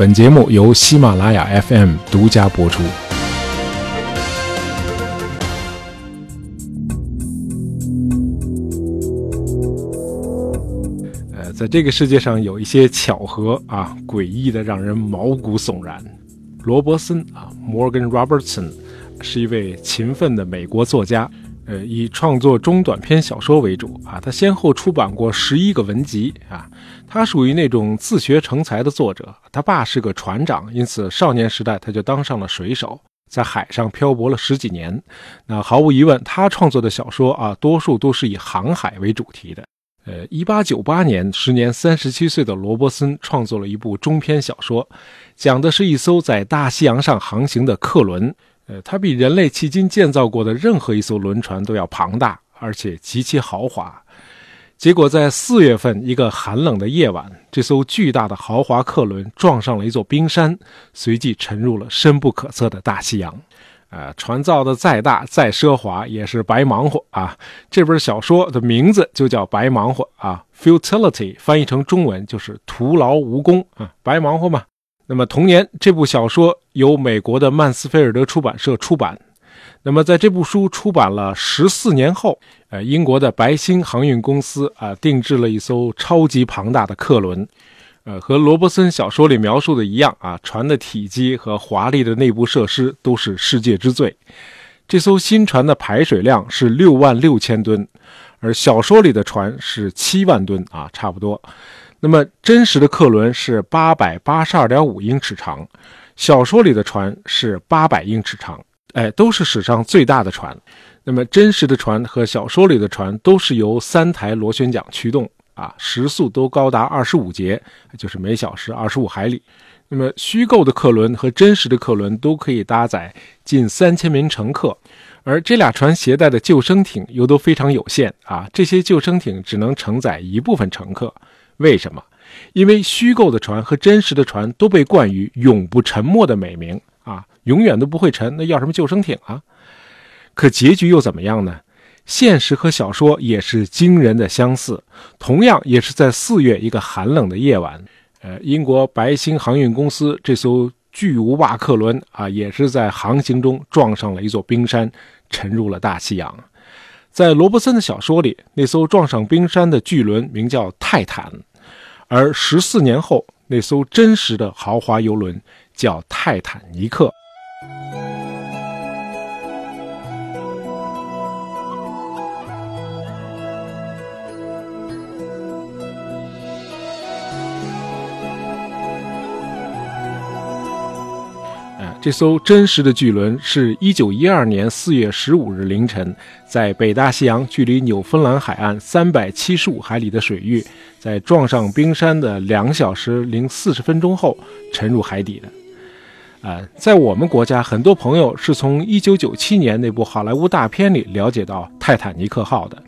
本节目由喜马拉雅 FM 独家播出。呃，在这个世界上有一些巧合啊，诡异的让人毛骨悚然。罗伯森啊，Morgan Robertson，是一位勤奋的美国作家。呃，以创作中短篇小说为主啊，他先后出版过十一个文集啊。他属于那种自学成才的作者。他爸是个船长，因此少年时代他就当上了水手，在海上漂泊了十几年。那毫无疑问，他创作的小说啊，多数都是以航海为主题的。呃，一八九八年，时年三十七岁的罗伯森创作了一部中篇小说，讲的是一艘在大西洋上航行的客轮。呃，它比人类迄今建造过的任何一艘轮船都要庞大，而且极其豪华。结果在四月份一个寒冷的夜晚，这艘巨大的豪华客轮撞上了一座冰山，随即沉入了深不可测的大西洋。啊，船造的再大再奢华，也是白忙活啊！这本小说的名字就叫《白忙活》啊，“futility” 翻译成中文就是徒劳无功啊，白忙活嘛。那么同年，这部小说由美国的曼斯菲尔德出版社出版。那么在这部书出版了十四年后，呃，英国的白星航运公司啊，定制了一艘超级庞大的客轮，呃，和罗伯森小说里描述的一样啊，船的体积和华丽的内部设施都是世界之最。这艘新船的排水量是六万六千吨，而小说里的船是七万吨啊，差不多。那么真实的客轮是八百八十二点五英尺长，小说里的船是八百英尺长，哎，都是史上最大的船。那么真实的船和小说里的船都是由三台螺旋桨驱动，啊，时速都高达二十五节，就是每小时二十五海里。那么虚构的客轮和真实的客轮都可以搭载近三千名乘客，而这俩船携带的救生艇又都非常有限，啊，这些救生艇只能承载一部分乘客。为什么？因为虚构的船和真实的船都被冠以永不沉没的美名啊，永远都不会沉，那要什么救生艇啊？可结局又怎么样呢？现实和小说也是惊人的相似，同样也是在四月一个寒冷的夜晚，呃，英国白星航运公司这艘巨无霸客轮啊，也是在航行中撞上了一座冰山，沉入了大西洋。在罗伯森的小说里，那艘撞上冰山的巨轮名叫泰坦。而十四年后，那艘真实的豪华游轮叫泰坦尼克。这艘真实的巨轮是一九一二年四月十五日凌晨，在北大西洋距离纽芬兰海岸三百七十五海里的水域，在撞上冰山的两小时零四十分钟后沉入海底的。啊，在我们国家，很多朋友是从一九九七年那部好莱坞大片里了解到泰坦尼克号的。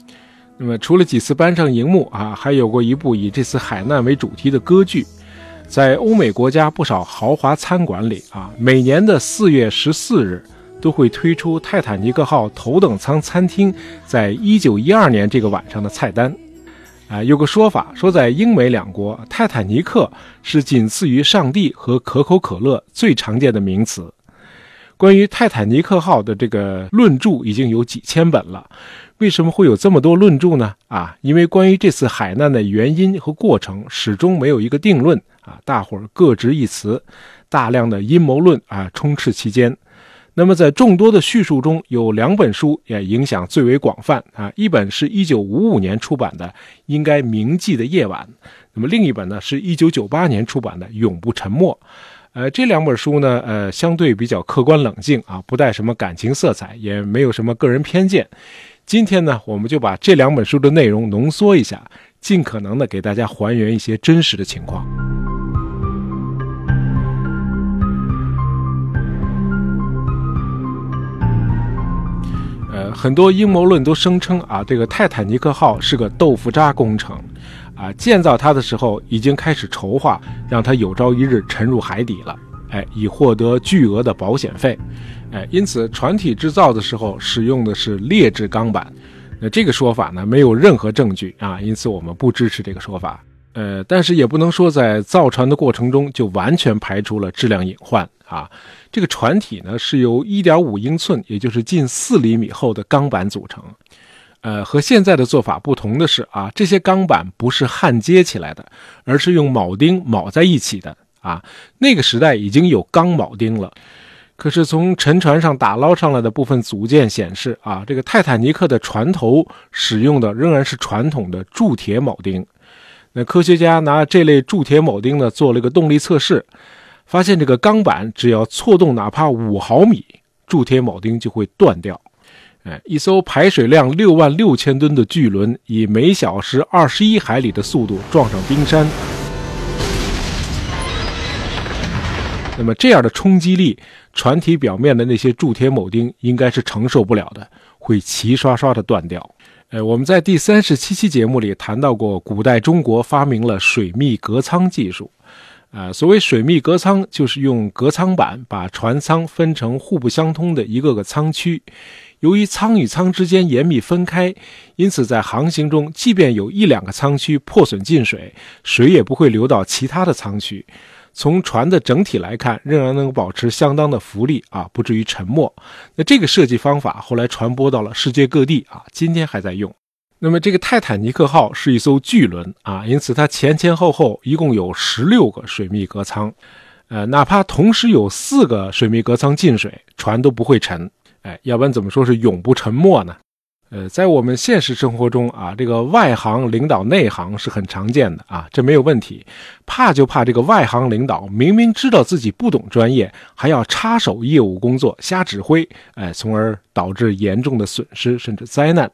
那么，除了几次搬上荧幕啊，还有过一部以这次海难为主题的歌剧。在欧美国家不少豪华餐馆里啊，每年的四月十四日都会推出泰坦尼克号头等舱餐厅在一九一二年这个晚上的菜单。啊，有个说法说，在英美两国，泰坦尼克是仅次于上帝和可口可乐最常见的名词。关于泰坦尼克号的这个论著已经有几千本了。为什么会有这么多论著呢？啊，因为关于这次海难的原因和过程始终没有一个定论。啊，大伙儿各执一词，大量的阴谋论啊充斥其间。那么在众多的叙述中，有两本书也影响最为广泛啊。一本是一九五五年出版的《应该铭记的夜晚》，那么另一本呢是一九九八年出版的《永不沉默》。呃，这两本书呢，呃，相对比较客观冷静啊，不带什么感情色彩，也没有什么个人偏见。今天呢，我们就把这两本书的内容浓缩一下，尽可能的给大家还原一些真实的情况。很多阴谋论都声称啊，这个泰坦尼克号是个豆腐渣工程，啊，建造它的时候已经开始筹划，让它有朝一日沉入海底了，哎，以获得巨额的保险费，哎，因此船体制造的时候使用的是劣质钢板，那这个说法呢没有任何证据啊，因此我们不支持这个说法。呃，但是也不能说在造船的过程中就完全排除了质量隐患啊。这个船体呢是由1.5英寸，也就是近4厘米厚的钢板组成。呃，和现在的做法不同的是啊，这些钢板不是焊接起来的，而是用铆钉铆在一起的啊。那个时代已经有钢铆钉了，可是从沉船上打捞上来的部分组件显示啊，这个泰坦尼克的船头使用的仍然是传统的铸铁铆钉。那科学家拿这类铸铁铆钉呢做了一个动力测试，发现这个钢板只要错动哪怕五毫米，铸铁铆钉就会断掉。哎，一艘排水量六万六千吨的巨轮以每小时二十一海里的速度撞上冰山，那么这样的冲击力，船体表面的那些铸铁铆钉应该是承受不了的，会齐刷刷的断掉。呃，我们在第三十七期节目里谈到过，古代中国发明了水密隔舱技术。啊，所谓水密隔舱，就是用隔舱板把船舱分成互不相通的一个个舱区。由于舱与舱之间严密分开，因此在航行中，即便有一两个舱区破损进水，水也不会流到其他的舱区。从船的整体来看，仍然能保持相当的浮力啊，不至于沉没。那这个设计方法后来传播到了世界各地啊，今天还在用。那么这个泰坦尼克号是一艘巨轮啊，因此它前前后后一共有十六个水密隔舱。呃，哪怕同时有四个水密隔舱进水，船都不会沉。哎，要不然怎么说是永不沉没呢？呃，在我们现实生活中啊，这个外行领导内行是很常见的啊，这没有问题。怕就怕这个外行领导明明知道自己不懂专业，还要插手业务工作，瞎指挥，哎，从而导致严重的损失甚至灾难。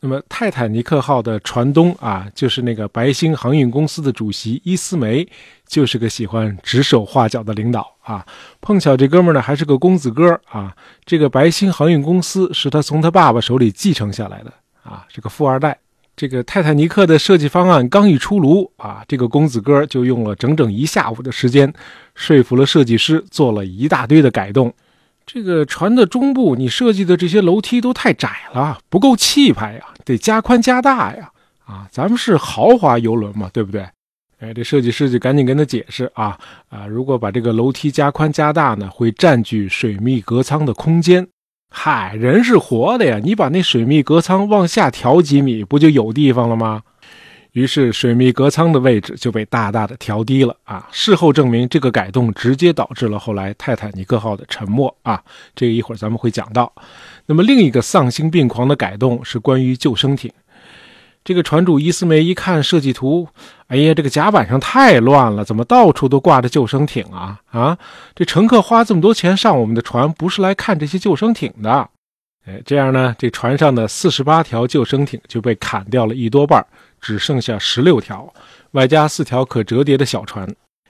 那么，泰坦尼克号的船东啊，就是那个白星航运公司的主席伊斯梅，就是个喜欢指手画脚的领导啊。碰巧这哥们呢，还是个公子哥啊。这个白星航运公司是他从他爸爸手里继承下来的啊，是个富二代。这个泰坦尼克的设计方案刚一出炉啊，这个公子哥就用了整整一下午的时间，说服了设计师，做了一大堆的改动。这个船的中部，你设计的这些楼梯都太窄了，不够气派呀，得加宽加大呀！啊，咱们是豪华游轮嘛，对不对？哎，这设计师就赶紧跟他解释啊啊，如果把这个楼梯加宽加大呢，会占据水密隔舱的空间。嗨，人是活的呀，你把那水密隔舱往下调几米，不就有地方了吗？于是，水密隔舱的位置就被大大的调低了啊！事后证明，这个改动直接导致了后来泰坦尼克号的沉没啊！这个一会儿咱们会讲到。那么，另一个丧心病狂的改动是关于救生艇。这个船主伊斯梅一看设计图，哎呀，这个甲板上太乱了，怎么到处都挂着救生艇啊？啊，这乘客花这么多钱上我们的船，不是来看这些救生艇的。哎，这样呢，这船上的四十八条救生艇就被砍掉了一多半。只剩下十六条，外加四条可折叠的小船。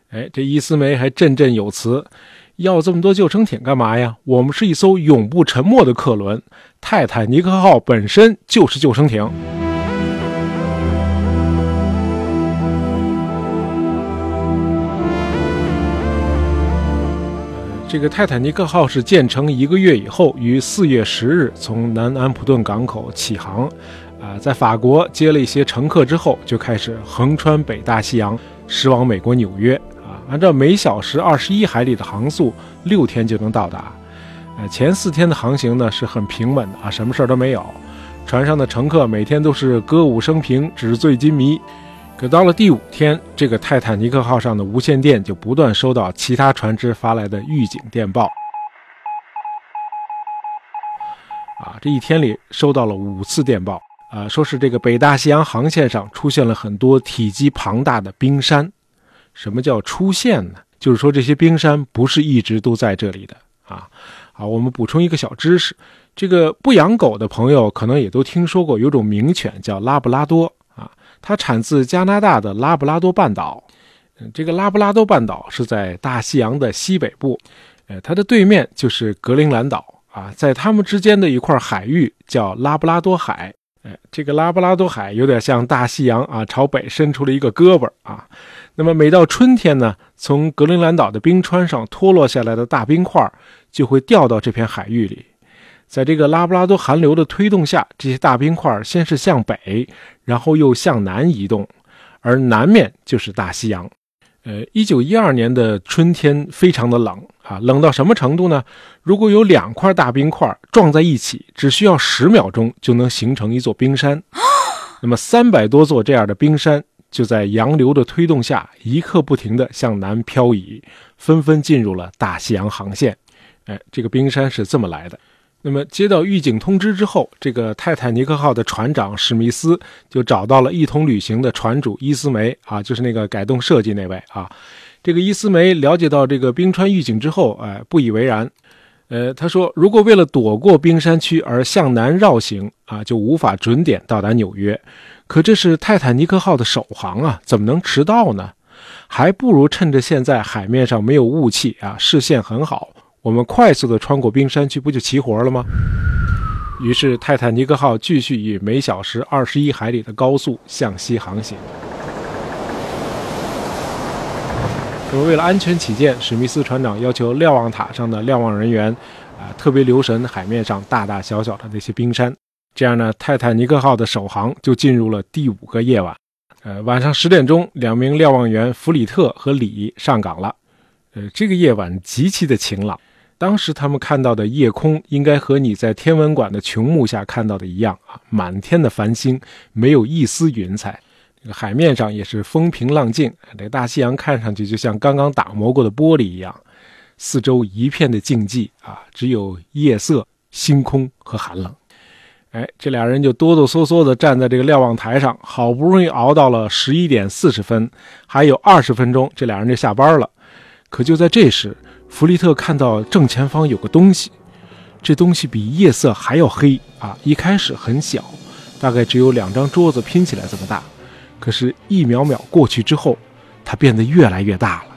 哎，这伊斯梅还振振有词：“要这么多救生艇干嘛呀？我们是一艘永不沉没的客轮，泰坦尼克号本身就是救生艇。”这个泰坦尼克号是建成一个月以后，于四月十日从南安普顿港口起航。啊，在法国接了一些乘客之后，就开始横穿北大西洋，驶往美国纽约。啊，按照每小时二十一海里的航速，六天就能到达。呃，前四天的航行呢是很平稳的啊，什么事儿都没有。船上的乘客每天都是歌舞升平，纸醉金迷。可到了第五天，这个泰坦尼克号上的无线电就不断收到其他船只发来的预警电报。啊，这一天里收到了五次电报。啊，说是这个北大西洋航线上出现了很多体积庞大的冰山。什么叫出现呢？就是说这些冰山不是一直都在这里的啊。好，我们补充一个小知识：这个不养狗的朋友可能也都听说过，有种名犬叫拉布拉多啊，它产自加拿大的拉布拉多半岛。嗯，这个拉布拉多半岛是在大西洋的西北部，呃，它的对面就是格陵兰岛啊，在它们之间的一块海域叫拉布拉多海。这个拉布拉多海有点像大西洋啊，朝北伸出了一个胳膊啊。那么每到春天呢，从格陵兰岛的冰川上脱落下来的大冰块就会掉到这片海域里。在这个拉布拉多寒流的推动下，这些大冰块先是向北，然后又向南移动。而南面就是大西洋。呃，一九一二年的春天非常的冷啊，冷到什么程度呢？如果有两块大冰块撞在一起，只需要十秒钟就能形成一座冰山。那么三百多座这样的冰山就在洋流的推动下，一刻不停地向南漂移，纷纷进入了大西洋航线。哎，这个冰山是这么来的。那么接到预警通知之后，这个泰坦尼克号的船长史密斯就找到了一同旅行的船主伊斯梅啊，就是那个改动设计那位啊。这个伊斯梅了解到这个冰川预警之后，哎，不以为然。呃，他说，如果为了躲过冰山区而向南绕行啊，就无法准点到达纽约。可这是泰坦尼克号的首航啊，怎么能迟到呢？还不如趁着现在海面上没有雾气啊，视线很好。我们快速的穿过冰山区，不就齐活了吗？于是泰坦尼克号继续以每小时二十一海里的高速向西航行。为了安全起见，史密斯船长要求瞭望塔上的瞭望人员啊特别留神海面上大大小小的那些冰山。这样呢，泰坦尼克号的首航就进入了第五个夜晚。呃，晚上十点钟，两名瞭望员弗里特和里上岗了。呃，这个夜晚极其的晴朗。当时他们看到的夜空，应该和你在天文馆的穹幕下看到的一样啊，满天的繁星，没有一丝云彩。海面上也是风平浪静，这个大西洋看上去就像刚刚打磨过的玻璃一样。四周一片的静寂啊，只有夜色、星空和寒冷。哎，这俩人就哆哆嗦嗦地站在这个瞭望台上，好不容易熬到了十一点四十分，还有二十分钟，这俩人就下班了。可就在这时，弗利特看到正前方有个东西，这东西比夜色还要黑啊！一开始很小，大概只有两张桌子拼起来这么大，可是，一秒秒过去之后，它变得越来越大了。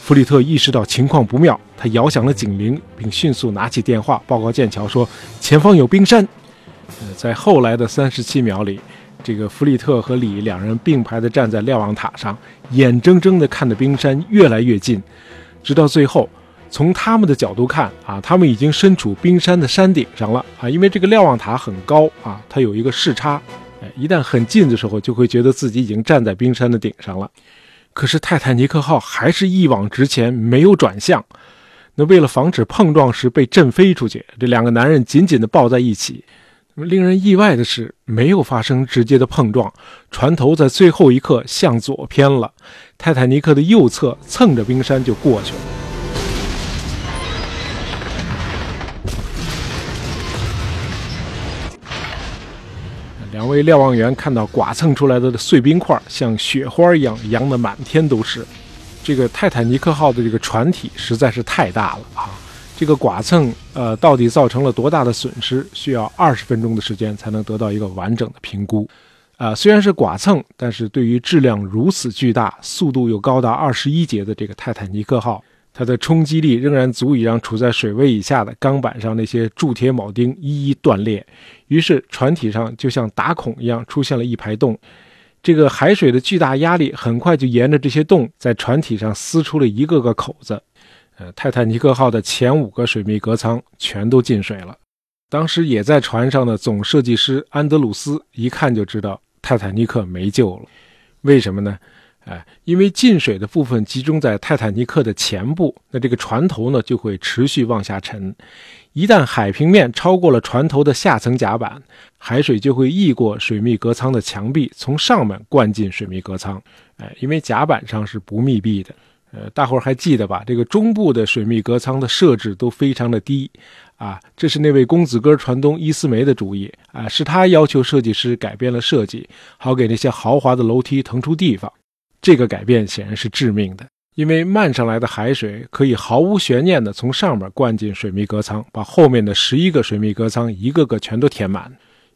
弗里特意识到情况不妙，他摇响了警铃，并迅速拿起电话报告剑桥说：“前方有冰山。”呃，在后来的三十七秒里，这个弗里特和李两人并排地站在瞭望塔上，眼睁睁地看着冰山越来越近。直到最后，从他们的角度看啊，他们已经身处冰山的山顶上了啊，因为这个瞭望塔很高啊，它有一个视差，一旦很近的时候，就会觉得自己已经站在冰山的顶上了。可是泰坦尼克号还是一往直前，没有转向。那为了防止碰撞时被震飞出去，这两个男人紧紧地抱在一起。那么令人意外的是，没有发生直接的碰撞，船头在最后一刻向左偏了，泰坦尼克的右侧蹭着冰山就过去了。两位瞭望员看到剐蹭出来的碎冰块像雪花一样扬得满天都是，这个泰坦尼克号的这个船体实在是太大了啊！这个剐蹭，呃，到底造成了多大的损失？需要二十分钟的时间才能得到一个完整的评估。啊，虽然是剐蹭，但是对于质量如此巨大、速度又高达二十一节的这个泰坦尼克号，它的冲击力仍然足以让处在水位以下的钢板上那些铸铁铆钉一一断裂。于是，船体上就像打孔一样出现了一排洞。这个海水的巨大压力很快就沿着这些洞在船体上撕出了一个个口子。呃，泰坦尼克号的前五个水密隔舱全都进水了。当时也在船上的总设计师安德鲁斯一看就知道泰坦尼克没救了。为什么呢？哎，因为进水的部分集中在泰坦尼克的前部，那这个船头呢就会持续往下沉。一旦海平面超过了船头的下层甲板，海水就会溢过水密隔舱的墙壁，从上面灌进水密隔舱。哎，因为甲板上是不密闭的。呃，大伙儿还记得吧？这个中部的水密隔舱的设置都非常的低，啊，这是那位公子哥船东伊斯梅的主意啊，是他要求设计师改变了设计，好给那些豪华的楼梯腾出地方。这个改变显然是致命的，因为漫上来的海水可以毫无悬念地从上面灌进水密隔舱，把后面的十一个水密隔舱一个个全都填满，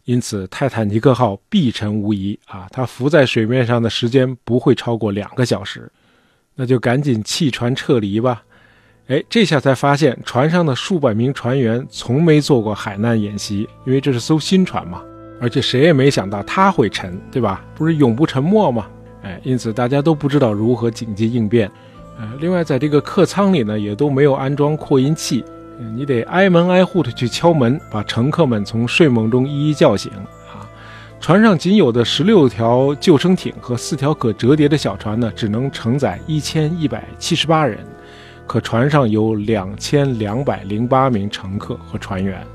因此泰坦尼克号必沉无疑啊，它浮在水面上的时间不会超过两个小时。那就赶紧弃船撤离吧！哎，这下才发现船上的数百名船员从没做过海难演习，因为这是艘新船嘛。而且谁也没想到它会沉，对吧？不是永不沉没吗？哎，因此大家都不知道如何紧急应变。呃，另外在这个客舱里呢，也都没有安装扩音器，你得挨门挨户的去敲门，把乘客们从睡梦中一一叫醒啊。船上仅有的十六条救生艇和四条可折叠的小船呢，只能承载一千一百七十八人，可船上有两千两百零八名乘客和船员。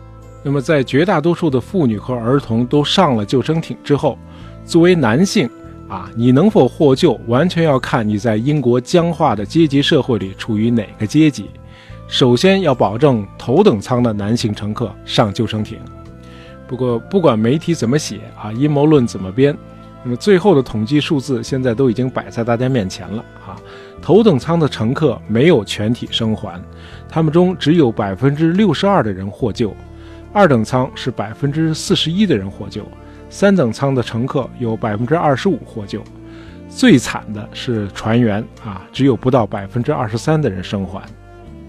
那么，在绝大多数的妇女和儿童都上了救生艇之后，作为男性啊，你能否获救，完全要看你在英国僵化的阶级社会里处于哪个阶级。首先要保证头等舱的男性乘客上救生艇。不过，不管媒体怎么写啊，阴谋论怎么编，那么最后的统计数字现在都已经摆在大家面前了啊。头等舱的乘客没有全体生还，他们中只有百分之六十二的人获救；二等舱是百分之四十一的人获救；三等舱的乘客有百分之二十五获救。最惨的是船员啊，只有不到百分之二十三的人生还。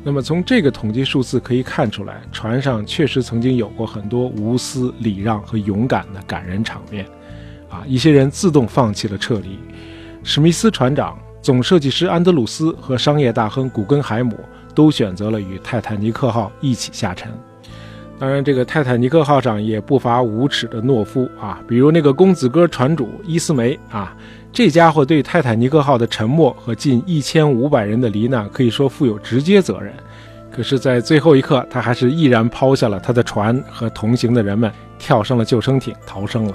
那么从这个统计数字可以看出来，船上确实曾经有过很多无私、礼让和勇敢的感人场面，啊，一些人自动放弃了撤离。史密斯船长、总设计师安德鲁斯和商业大亨古根海姆都选择了与泰坦尼克号一起下沉。当然，这个泰坦尼克号上也不乏无耻的懦夫啊，比如那个公子哥船主伊斯梅啊。这家伙对泰坦尼克号的沉没和近一千五百人的罹难可以说负有直接责任，可是，在最后一刻，他还是毅然抛下了他的船和同行的人们，跳上了救生艇逃生了。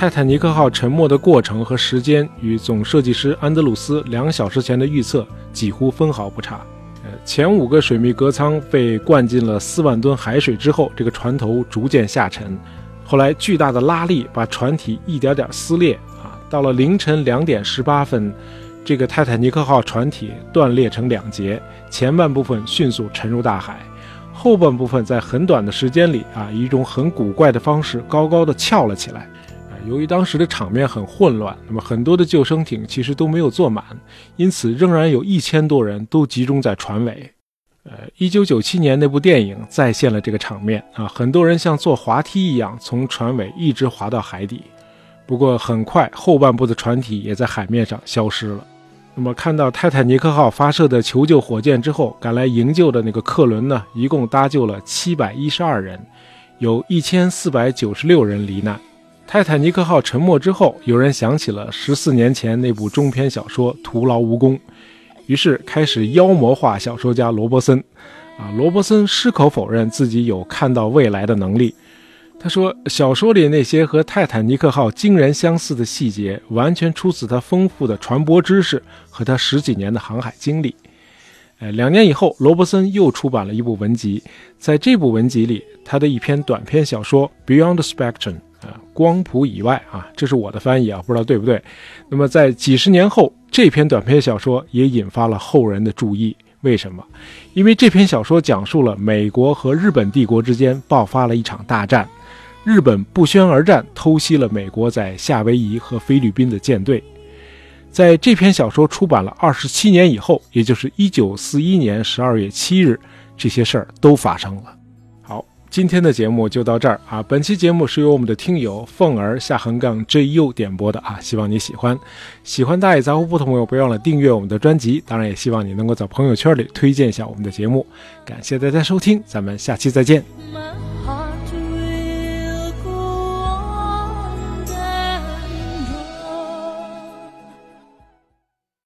泰坦尼克号沉没的过程和时间与总设计师安德鲁斯两小时前的预测几乎分毫不差。呃前五个水密隔舱被灌进了四万吨海水之后，这个船头逐渐下沉。后来巨大的拉力把船体一点点撕裂啊！到了凌晨两点十八分，这个泰坦尼克号船体断裂成两截，前半部分迅速沉入大海，后半部分在很短的时间里啊，以一种很古怪的方式高高的翘了起来。由于当时的场面很混乱，那么很多的救生艇其实都没有坐满，因此仍然有一千多人都集中在船尾。呃，一九九七年那部电影再现了这个场面啊，很多人像坐滑梯一样从船尾一直滑到海底。不过很快后半部的船体也在海面上消失了。那么看到泰坦尼克号发射的求救火箭之后，赶来营救的那个客轮呢，一共搭救了七百一十二人，有一千四百九十六人罹难。泰坦尼克号沉没之后，有人想起了十四年前那部中篇小说《徒劳无功》，于是开始妖魔化小说家罗伯森。啊，罗伯森矢口否认自己有看到未来的能力。他说，小说里那些和泰坦尼克号惊人相似的细节，完全出自他丰富的船舶知识和他十几年的航海经历。呃，两年以后，罗伯森又出版了一部文集，在这部文集里，他的一篇短篇小说《Beyond the Spectrum》。啊，光谱以外啊，这是我的翻译啊，不知道对不对。那么在几十年后，这篇短篇小说也引发了后人的注意。为什么？因为这篇小说讲述了美国和日本帝国之间爆发了一场大战，日本不宣而战，偷袭了美国在夏威夷和菲律宾的舰队。在这篇小说出版了二十七年以后，也就是一九四一年十二月七日，这些事儿都发生了。今天的节目就到这儿啊！本期节目是由我们的听友凤儿下横杠 JU 点播的啊，希望你喜欢。喜欢大野杂货铺的朋友，别忘了订阅我们的专辑。当然，也希望你能够在朋友圈里推荐一下我们的节目。感谢大家收听，咱们下期再见。